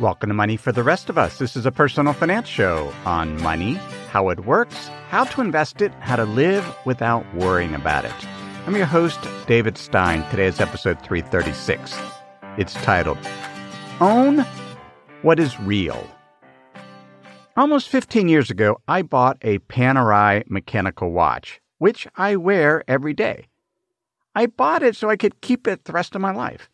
Welcome to Money for the Rest of Us. This is a personal finance show on money, how it works, how to invest it, how to live without worrying about it. I'm your host, David Stein. Today is episode 336. It's titled Own What is Real. Almost 15 years ago, I bought a Panerai mechanical watch, which I wear every day. I bought it so I could keep it the rest of my life.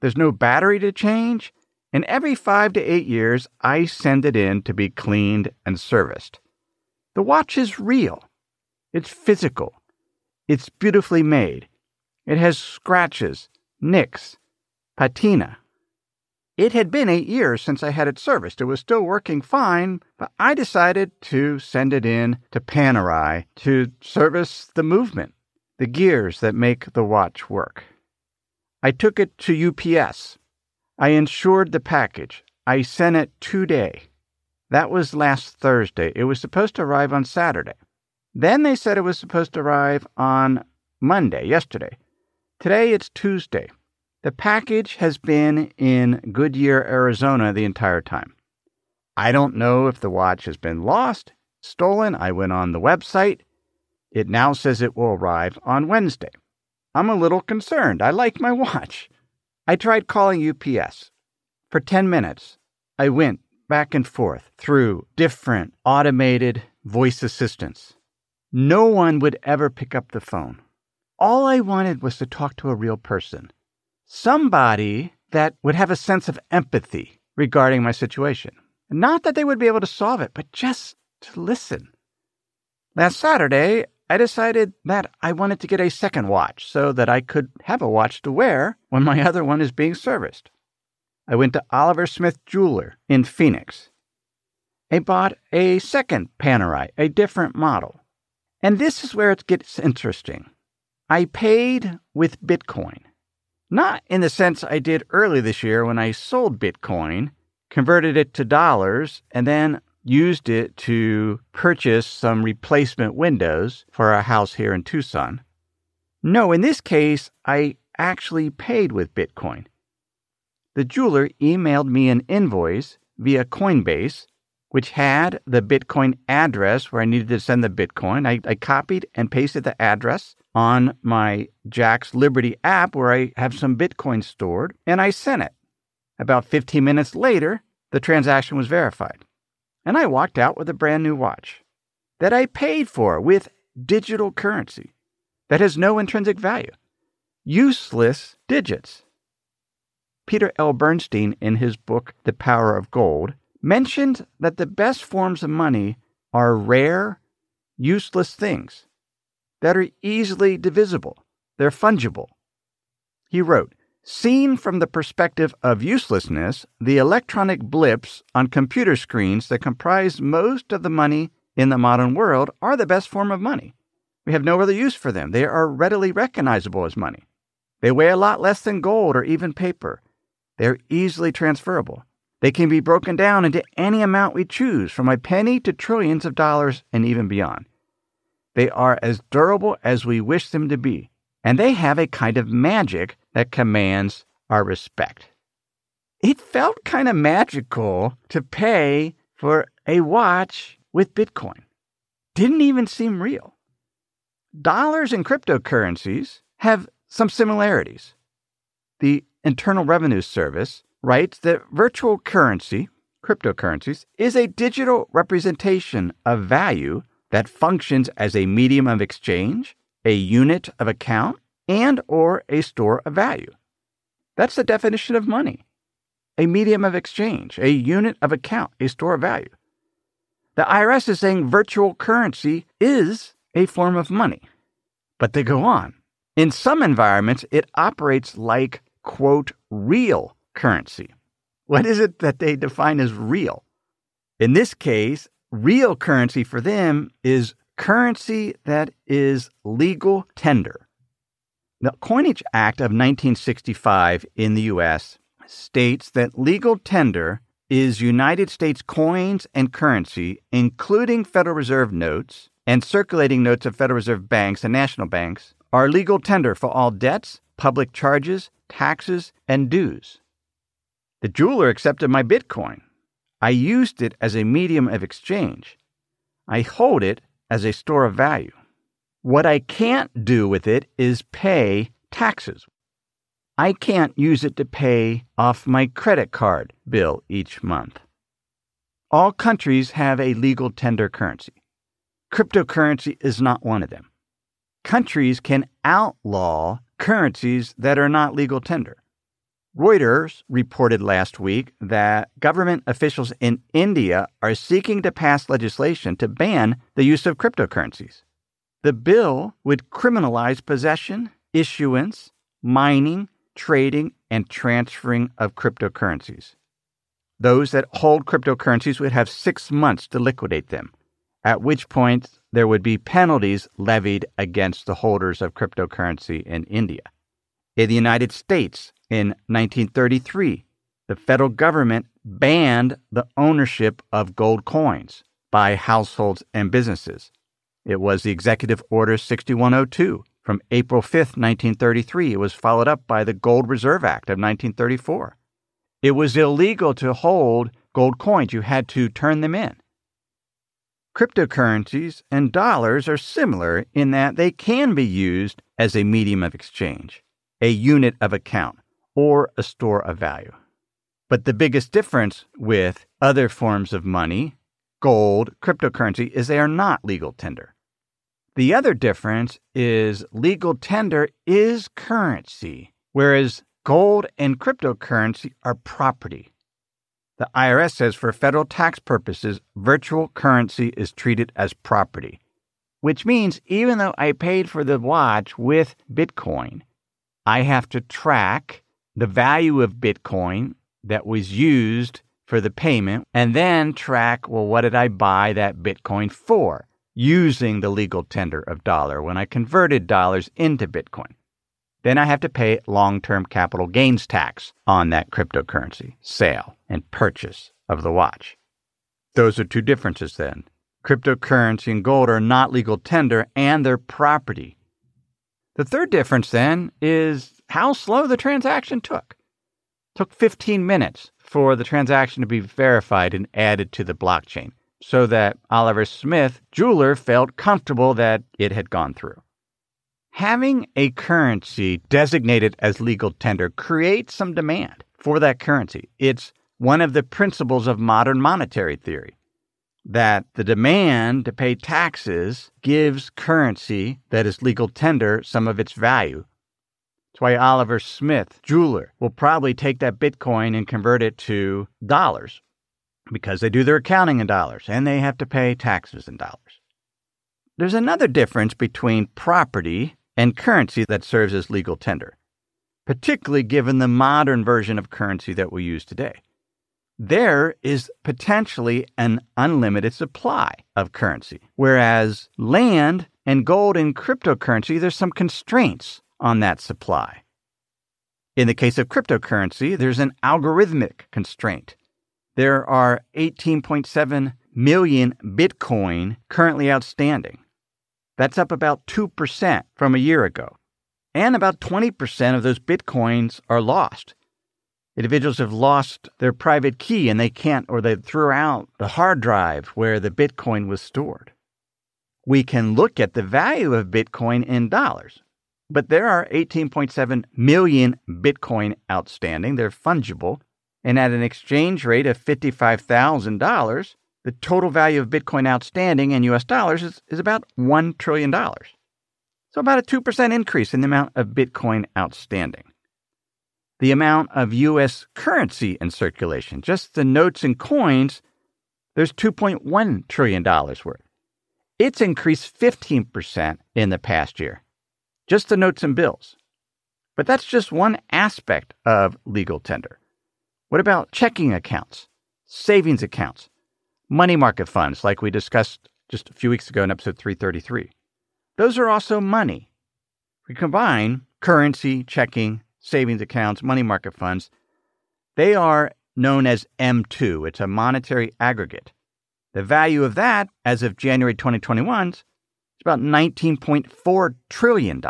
There's no battery to change and every five to eight years, I send it in to be cleaned and serviced. The watch is real. It's physical. It's beautifully made. It has scratches, nicks, patina. It had been eight years since I had it serviced. It was still working fine, but I decided to send it in to Panerai to service the movement, the gears that make the watch work. I took it to UPS I insured the package. I sent it today. That was last Thursday. It was supposed to arrive on Saturday. Then they said it was supposed to arrive on Monday, yesterday. Today it's Tuesday. The package has been in Goodyear, Arizona the entire time. I don't know if the watch has been lost, stolen. I went on the website. It now says it will arrive on Wednesday. I'm a little concerned. I like my watch. I tried calling UPS. For 10 minutes, I went back and forth through different automated voice assistants. No one would ever pick up the phone. All I wanted was to talk to a real person, somebody that would have a sense of empathy regarding my situation. Not that they would be able to solve it, but just to listen. Last Saturday, I decided that I wanted to get a second watch so that I could have a watch to wear when my other one is being serviced. I went to Oliver Smith Jeweler in Phoenix. I bought a second Panerai, a different model. And this is where it gets interesting. I paid with Bitcoin. Not in the sense I did early this year when I sold Bitcoin, converted it to dollars, and then used it to purchase some replacement windows for our house here in Tucson. No, in this case, I actually paid with Bitcoin. The jeweler emailed me an invoice via Coinbase, which had the Bitcoin address where I needed to send the Bitcoin. I, I copied and pasted the address on my Jaxx Liberty app where I have some Bitcoin stored, and I sent it. About 15 minutes later, the transaction was verified and I walked out with a brand new watch that I paid for with digital currency that has no intrinsic value. Useless digits. Peter L. Bernstein, in his book The Power of Gold, mentioned that the best forms of money are rare, useless things that are easily divisible, they're fungible. He wrote, Seen from the perspective of uselessness, the electronic blips on computer screens that comprise most of the money in the modern world are the best form of money. We have no other use for them. They are readily recognizable as money. They weigh a lot less than gold or even paper. They are easily transferable. They can be broken down into any amount we choose, from a penny to trillions of dollars and even beyond. They are as durable as we wish them to be, and they have a kind of magic that commands our respect. It felt kind of magical to pay for a watch with Bitcoin. Didn't even seem real. Dollars and cryptocurrencies have some similarities. The Internal Revenue Service writes that virtual currency, cryptocurrencies, is a digital representation of value that functions as a medium of exchange, a unit of account, and or a store of value. That's the definition of money. A medium of exchange, a unit of account, a store of value. The IRS is saying virtual currency is a form of money. But they go on. In some environments, it operates like, quote, real currency. What is it that they define as real? In this case, real currency for them is currency that is legal tender. The Coinage Act of 1965 in the U.S. states that legal tender is United States coins and currency, including Federal Reserve notes and circulating notes of Federal Reserve banks and national banks, are legal tender for all debts, public charges, taxes, and dues. The jeweler accepted my Bitcoin. I used it as a medium of exchange. I hold it as a store of value. What I can't do with it is pay taxes. I can't use it to pay off my credit card bill each month. All countries have a legal tender currency. Cryptocurrency is not one of them. Countries can outlaw currencies that are not legal tender. Reuters reported last week that government officials in India are seeking to pass legislation to ban the use of cryptocurrencies. The bill would criminalize possession, issuance, mining, trading, and transferring of cryptocurrencies. Those that hold cryptocurrencies would have six months to liquidate them, at which point there would be penalties levied against the holders of cryptocurrency in India. In the United States, in 1933, the federal government banned the ownership of gold coins by households and businesses. It was the Executive Order 6102 from April 5, 1933. It was followed up by the Gold Reserve Act of 1934. It was illegal to hold gold coins, you had to turn them in. Cryptocurrencies and dollars are similar in that they can be used as a medium of exchange, a unit of account, or a store of value. But the biggest difference with other forms of money, gold, cryptocurrency, is they are not legal tender. The other difference is legal tender is currency, whereas gold and cryptocurrency are property. The IRS says for federal tax purposes, virtual currency is treated as property, which means even though I paid for the watch with Bitcoin, I have to track the value of Bitcoin that was used for the payment and then track, well, what did I buy that Bitcoin for? Using the legal tender of dollar when I converted dollars into Bitcoin. Then I have to pay long term capital gains tax on that cryptocurrency sale and purchase of the watch. Those are two differences then. Cryptocurrency and gold are not legal tender and they're property. The third difference then is how slow the transaction took. It took 15 minutes for the transaction to be verified and added to the blockchain so that Oliver Smith, jeweler, felt comfortable that it had gone through. Having a currency designated as legal tender creates some demand for that currency. It's one of the principles of modern monetary theory that the demand to pay taxes gives currency that is legal tender some of its value. That's why Oliver Smith, jeweler, will probably take that Bitcoin and convert it to dollars because they do their accounting in dollars and they have to pay taxes in dollars. There's another difference between property and currency that serves as legal tender, particularly given the modern version of currency that we use today. There is potentially an unlimited supply of currency, whereas land and gold and cryptocurrency, there's some constraints on that supply. In the case of cryptocurrency, there's an algorithmic constraint there are 18.7 million Bitcoin currently outstanding. That's up about 2% from a year ago. And about 20% of those Bitcoins are lost. Individuals have lost their private key and they can't, or they threw out the hard drive where the Bitcoin was stored. We can look at the value of Bitcoin in dollars, but there are 18.7 million Bitcoin outstanding. They're fungible and at an exchange rate of $55,000, the total value of Bitcoin outstanding in US dollars is, is about $1 trillion. So, about a 2% increase in the amount of Bitcoin outstanding. The amount of US currency in circulation, just the notes and coins, there's $2.1 trillion worth. It's increased 15% in the past year, just the notes and bills. But that's just one aspect of legal tender. What about checking accounts, savings accounts, money market funds, like we discussed just a few weeks ago in episode 333? Those are also money. We combine currency, checking, savings accounts, money market funds. They are known as M2. It's a monetary aggregate. The value of that, as of January 2021, is about $19.4 trillion,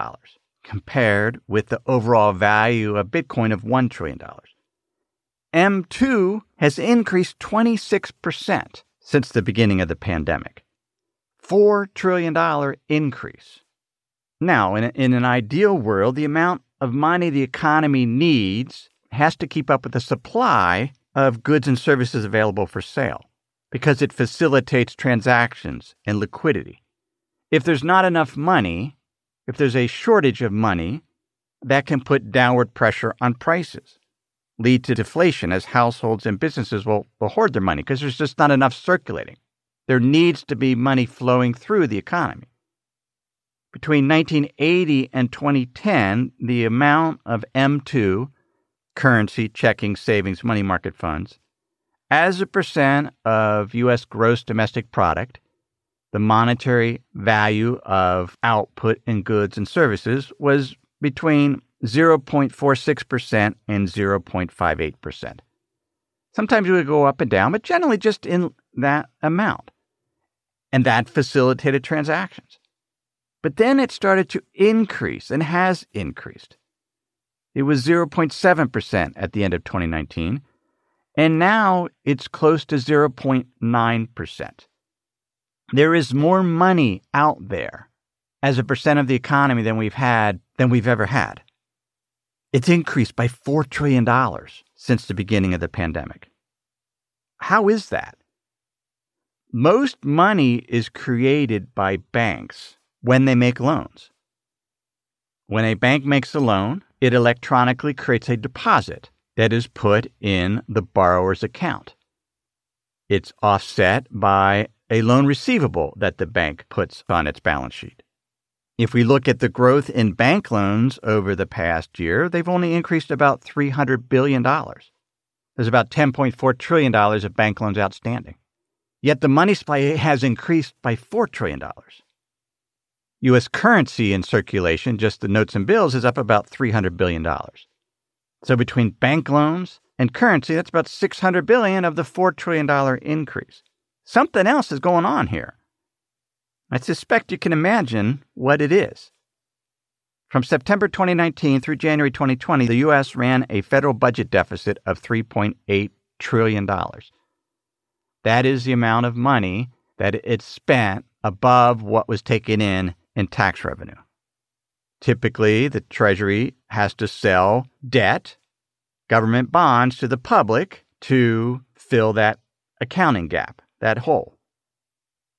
compared with the overall value of Bitcoin of $1 trillion. M2 has increased 26% since the beginning of the pandemic. $4 trillion increase. Now, in, a, in an ideal world, the amount of money the economy needs has to keep up with the supply of goods and services available for sale because it facilitates transactions and liquidity. If there's not enough money, if there's a shortage of money, that can put downward pressure on prices, lead to deflation as households and businesses will, will hoard their money because there's just not enough circulating. There needs to be money flowing through the economy. Between 1980 and 2010, the amount of M2, currency, checking, savings, money market funds, as a percent of U.S. gross domestic product, the monetary value of output in goods and services was between 0.46% and 0.58%. Sometimes it would go up and down, but generally just in that amount. And that facilitated transactions. But then it started to increase and has increased. It was 0.7% at the end of 2019, and now it's close to 0.9%. There is more money out there as a percent of the economy than we've had than we've ever had. It's increased by $4 trillion since the beginning of the pandemic. How is that? Most money is created by banks when they make loans. When a bank makes a loan, it electronically creates a deposit that is put in the borrower's account. It's offset by a loan receivable that the bank puts on its balance sheet. If we look at the growth in bank loans over the past year, they've only increased about $300 billion. There's about $10.4 trillion of bank loans outstanding. Yet the money supply has increased by $4 trillion. U.S. currency in circulation, just the notes and bills, is up about $300 billion. So between bank loans and currency, that's about 600 billion of the $4 trillion increase. Something else is going on here. I suspect you can imagine what it is. From September 2019 through January 2020, the U.S. ran a federal budget deficit of $3.8 trillion. That is the amount of money that it spent above what was taken in in tax revenue. Typically, the Treasury has to sell debt, government bonds to the public to fill that accounting gap, that hole.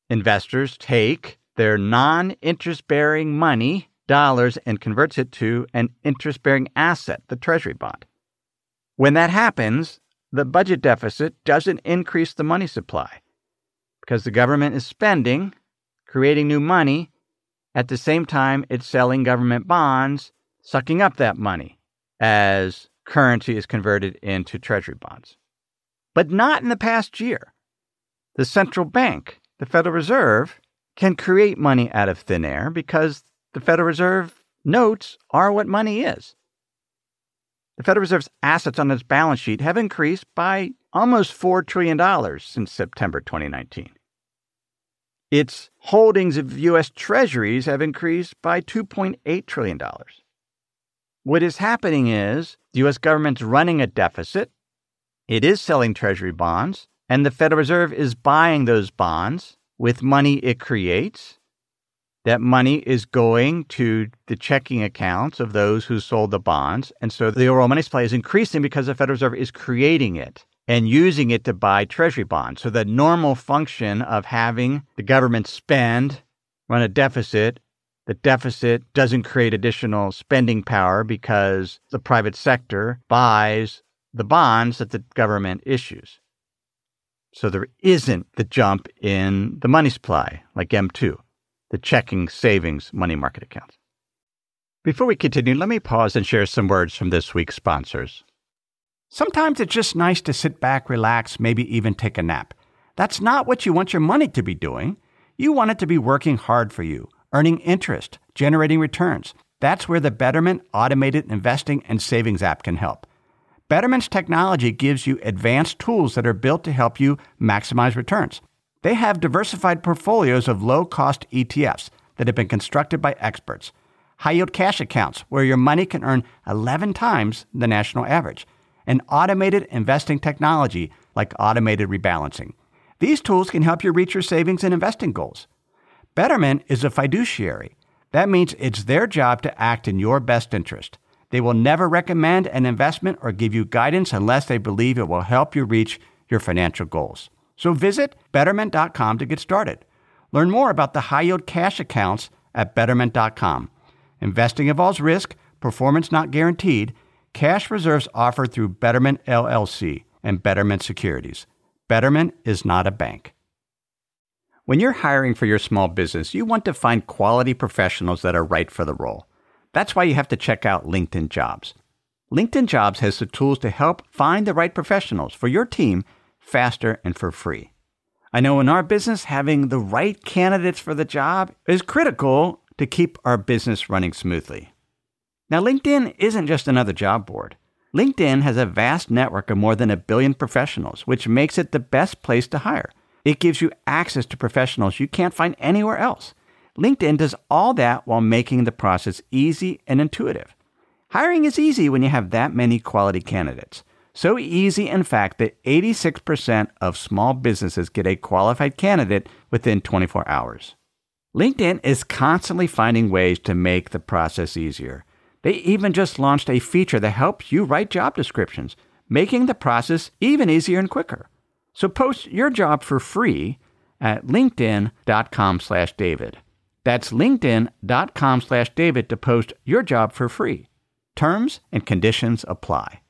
Investors take their non interest bearing money, dollars, and converts it to an interest bearing asset, the Treasury bond. When that happens, the budget deficit doesn't increase the money supply because the government is spending, creating new money, at the same time, it's selling government bonds, sucking up that money as currency is converted into treasury bonds. But not in the past year. The central bank, the Federal Reserve, can create money out of thin air because the Federal Reserve notes are what money is. The Federal Reserve's assets on its balance sheet have increased by almost $4 trillion since September 2019 its holdings of U.S. Treasuries have increased by $2.8 trillion. What is happening is the U.S. government's running a deficit, it is selling Treasury bonds, and the Federal Reserve is buying those bonds with money it creates. That money is going to the checking accounts of those who sold the bonds. And so the overall money supply is increasing because the Federal Reserve is creating it and using it to buy treasury bonds. So the normal function of having the government spend, run a deficit, the deficit doesn't create additional spending power because the private sector buys the bonds that the government issues. So there isn't the jump in the money supply like M2, the checking savings money market accounts. Before we continue, let me pause and share some words from this week's sponsors. Sometimes it's just nice to sit back, relax, maybe even take a nap. That's not what you want your money to be doing. You want it to be working hard for you, earning interest, generating returns. That's where the Betterment Automated Investing and Savings app can help. Betterment's technology gives you advanced tools that are built to help you maximize returns. They have diversified portfolios of low cost ETFs that have been constructed by experts, high yield cash accounts where your money can earn 11 times the national average and automated investing technology like automated rebalancing. These tools can help you reach your savings and investing goals. Betterment is a fiduciary. That means it's their job to act in your best interest. They will never recommend an investment or give you guidance unless they believe it will help you reach your financial goals. So visit betterment.com to get started. Learn more about the high yield cash accounts at betterment.com. Investing involves risk, performance not guaranteed Cash reserves offered through Betterment LLC and Betterment Securities. Betterment is not a bank. When you're hiring for your small business, you want to find quality professionals that are right for the role. That's why you have to check out LinkedIn Jobs. LinkedIn Jobs has the tools to help find the right professionals for your team faster and for free. I know in our business, having the right candidates for the job is critical to keep our business running smoothly. Now, LinkedIn isn't just another job board. LinkedIn has a vast network of more than a billion professionals, which makes it the best place to hire. It gives you access to professionals you can't find anywhere else. LinkedIn does all that while making the process easy and intuitive. Hiring is easy when you have that many quality candidates. So easy, in fact, that 86% of small businesses get a qualified candidate within 24 hours. LinkedIn is constantly finding ways to make the process easier. They even just launched a feature that helps you write job descriptions, making the process even easier and quicker. So post your job for free at linkedin.com slash david. That's linkedin.com slash david to post your job for free. Terms and conditions apply.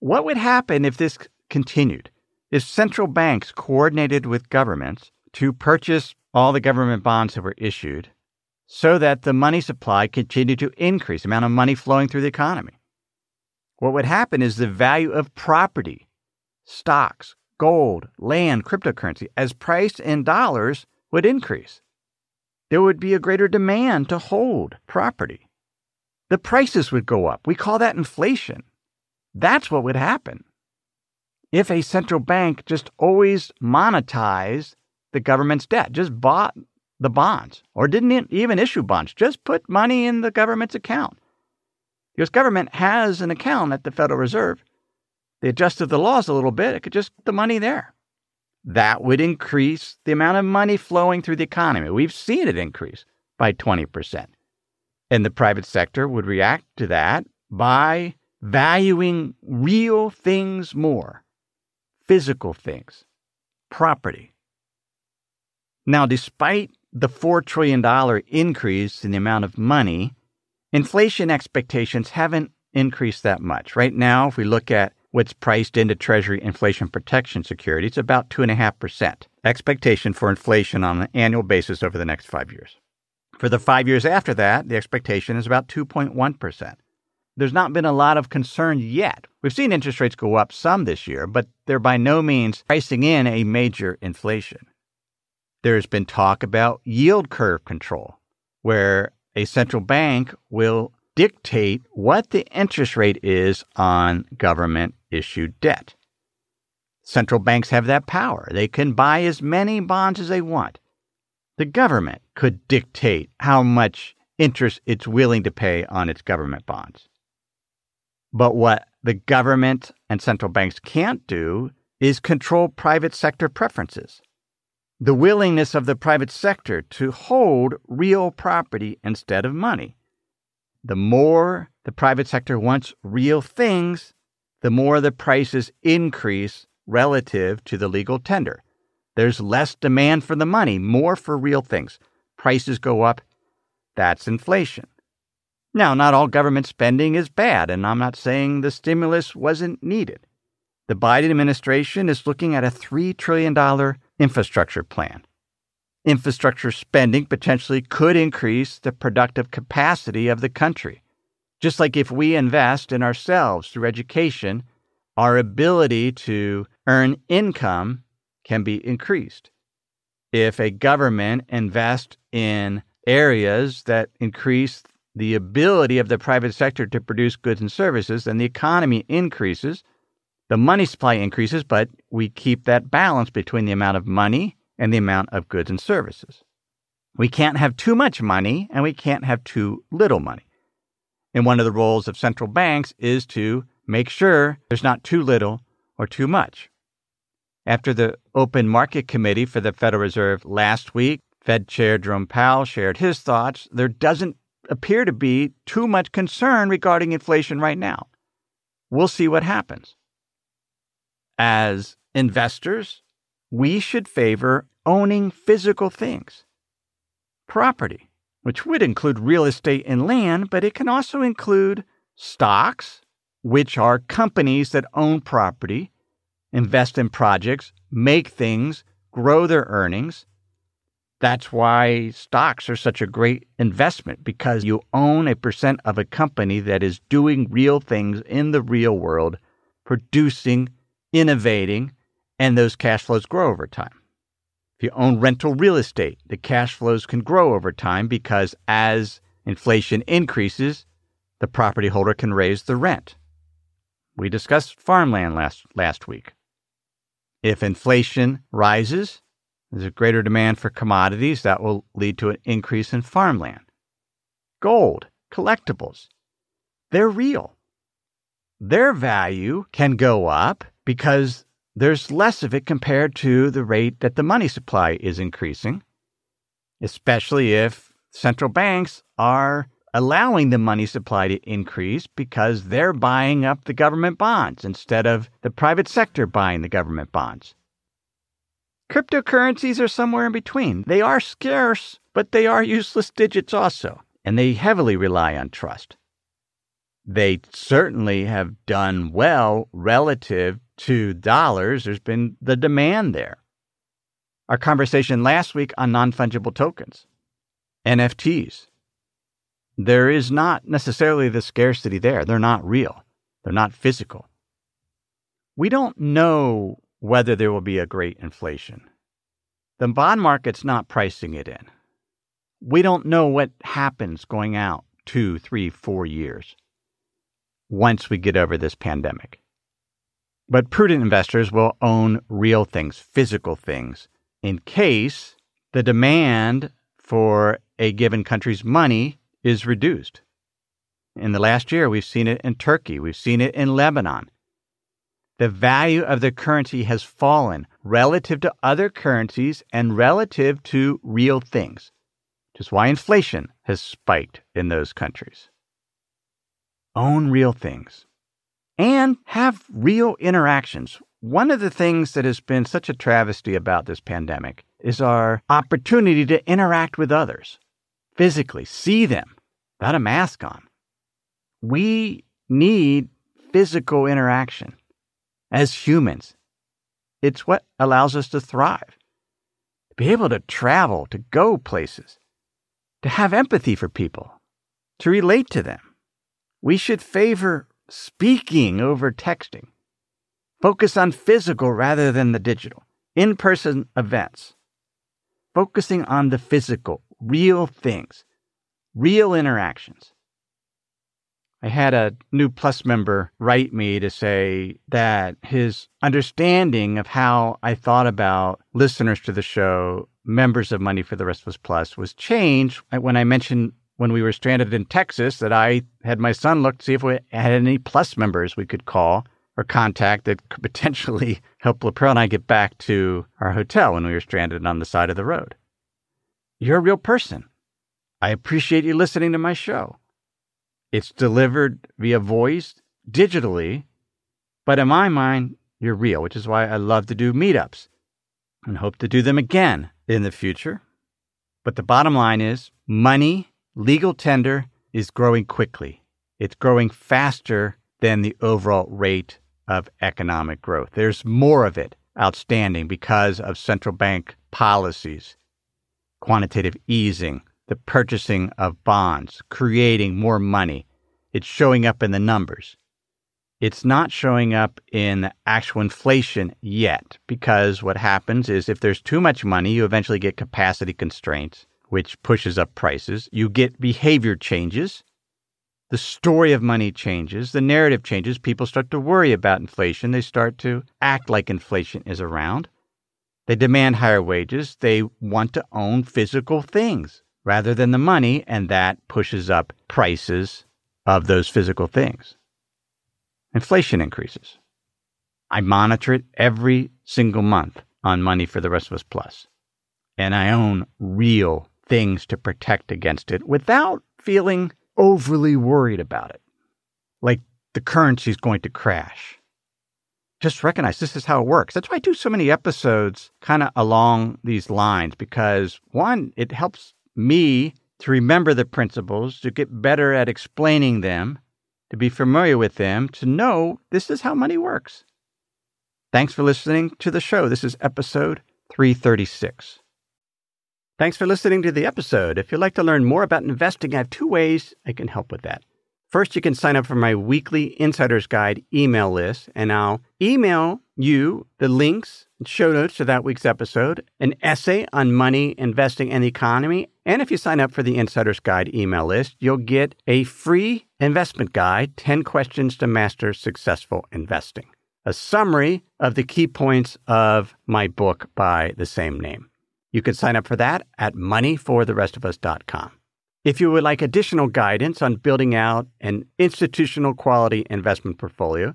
What would happen if this continued? If central banks coordinated with governments to purchase all the government bonds that were issued so that the money supply continued to increase, the amount of money flowing through the economy. What would happen is the value of property, stocks, gold, land, cryptocurrency, as priced in dollars, would increase. There would be a greater demand to hold property. The prices would go up. We call that inflation. That's what would happen. If a central bank just always monetized the government's debt, just bought the bonds or didn't even issue bonds, just put money in the government's account. The U.S. government has an account at the Federal Reserve. They adjusted the laws a little bit, it could just put the money there. That would increase the amount of money flowing through the economy. We've seen it increase by 20%. And the private sector would react to that by valuing real things more, physical things, property. Now, despite the $4 trillion increase in the amount of money, inflation expectations haven't increased that much. Right now, if we look at what's priced into Treasury inflation protection securities, about 2.5% expectation for inflation on an annual basis over the next five years. For the five years after that, the expectation is about 2.1%. There's not been a lot of concern yet. We've seen interest rates go up some this year, but they're by no means pricing in a major inflation. There's been talk about yield curve control, where a central bank will dictate what the interest rate is on government issued debt. Central banks have that power. They can buy as many bonds as they want. The government could dictate how much interest it's willing to pay on its government bonds. But what the government and central banks can't do is control private sector preferences the willingness of the private sector to hold real property instead of money. The more the private sector wants real things, the more the prices increase relative to the legal tender. There's less demand for the money, more for real things. Prices go up. That's inflation. Now, not all government spending is bad, and I'm not saying the stimulus wasn't needed. The Biden administration is looking at a $3 trillion infrastructure plan. Infrastructure spending potentially could increase the productive capacity of the country. Just like if we invest in ourselves through education, our ability to earn income can be increased. If a government invests in areas that increase the ability of the private sector to produce goods and services, then the economy increases, the money supply increases, but we keep that balance between the amount of money and the amount of goods and services. We can't have too much money and we can't have too little money. And one of the roles of central banks is to make sure there's not too little or too much. After the Open Market Committee for the Federal Reserve last week, Fed Chair Jerome Powell shared his thoughts. There doesn't appear to be too much concern regarding inflation right now. We'll see what happens. As investors, we should favor owning physical things property, which would include real estate and land, but it can also include stocks, which are companies that own property, invest in projects, make things, grow their earnings. That's why stocks are such a great investment because you own a percent of a company that is doing real things in the real world, producing, innovating, and those cash flows grow over time. If you own rental real estate, the cash flows can grow over time because as inflation increases, the property holder can raise the rent. We discussed farmland last, last week. If inflation rises, there's a greater demand for commodities that will lead to an increase in farmland. Gold, collectibles, they're real. Their value can go up because there's less of it compared to the rate that the money supply is increasing, especially if central banks are allowing the money supply to increase because they're buying up the government bonds instead of the private sector buying the government bonds. Cryptocurrencies are somewhere in between. They are scarce, but they are useless digits also, and they heavily rely on trust. They certainly have done well relative to dollars, there's been the demand there. Our conversation last week on non fungible tokens, NFTs. There is not necessarily the scarcity there. They're not real, they're not physical. We don't know whether there will be a great inflation. The bond market's not pricing it in. We don't know what happens going out two, three, four years once we get over this pandemic. But prudent investors will own real things, physical things, in case the demand for a given country's money is reduced. In the last year, we've seen it in Turkey, we've seen it in Lebanon. The value of the currency has fallen relative to other currencies and relative to real things, which is why inflation has spiked in those countries. Own real things and have real interactions. One of the things that has been such a travesty about this pandemic is our opportunity to interact with others physically, see them without a mask on. We need physical interaction as humans. It's what allows us to thrive. To be able to travel, to go places, to have empathy for people, to relate to them. We should favor speaking over texting. Focus on physical rather than the digital. In person events. Focusing on the physical, real things, real interactions. I had a new Plus member write me to say that his understanding of how I thought about listeners to the show, members of Money for the Rest of Us Plus, was changed when I mentioned when we were stranded in Texas that I had my son look to see if we had any plus members we could call or contact that could potentially help Laprel and I get back to our hotel when we were stranded on the side of the road. You're a real person. I appreciate you listening to my show. It's delivered via voice, digitally, but in my mind, you're real, which is why I love to do meetups and hope to do them again in the future. But the bottom line is money Legal tender is growing quickly. It's growing faster than the overall rate of economic growth. There's more of it outstanding because of central bank policies, quantitative easing, the purchasing of bonds, creating more money. it's showing up in the numbers. It's not showing up in actual inflation yet because what happens is if there's too much money, you eventually get capacity constraints, which pushes up prices. You get behavior changes. The story of money changes. The narrative changes. People start to worry about inflation. They start to act like inflation is around. They demand higher wages. They want to own physical things rather than the money, and that pushes up prices of those physical things inflation increases. I monitor it every single month on Money for the Rest of Us Plus. And I own real things to protect against it without feeling overly worried about it. Like the currency is going to crash. Just recognize this is how it works. That's why I do so many episodes kind of along these lines because one, it helps me to remember the principles, to get better at explaining them, to be familiar with them, to know this is how money works. Thanks for listening to the show. This is episode 336. Thanks for listening to the episode. If you'd like to learn more about investing, I have two ways I can help with that. First, you can sign up for my weekly Insider's Guide email list, and I'll email you the links and show notes to that week's episode, an essay on money, investing, and the economy. And if you sign up for the Insider's Guide email list, you'll get a free investment guide 10 questions to master successful investing, a summary of the key points of my book by the same name. You can sign up for that at moneyfortherestofus.com. If you would like additional guidance on building out an institutional quality investment portfolio,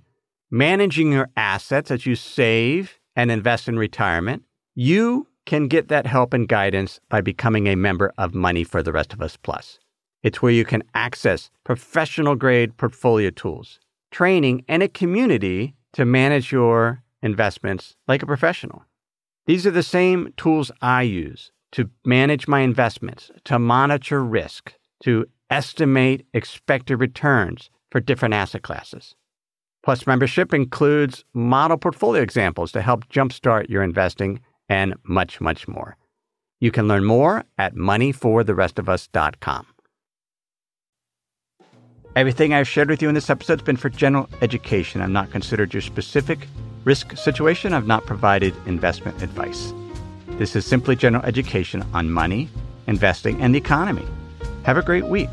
managing your assets as you save and invest in retirement, you can get that help and guidance by becoming a member of Money for the Rest of Us Plus. It's where you can access professional grade portfolio tools, training, and a community to manage your investments like a professional. These are the same tools I use to manage my investments, to monitor risk, to estimate expected returns for different asset classes. Plus, membership includes model portfolio examples to help jumpstart your investing and much, much more. You can learn more at moneyfortherestofus.com. Everything I've shared with you in this episode has been for general education. I'm not considered your specific risk situation. I've not provided investment advice. This is simply general education on money, investing, and the economy. Have a great week.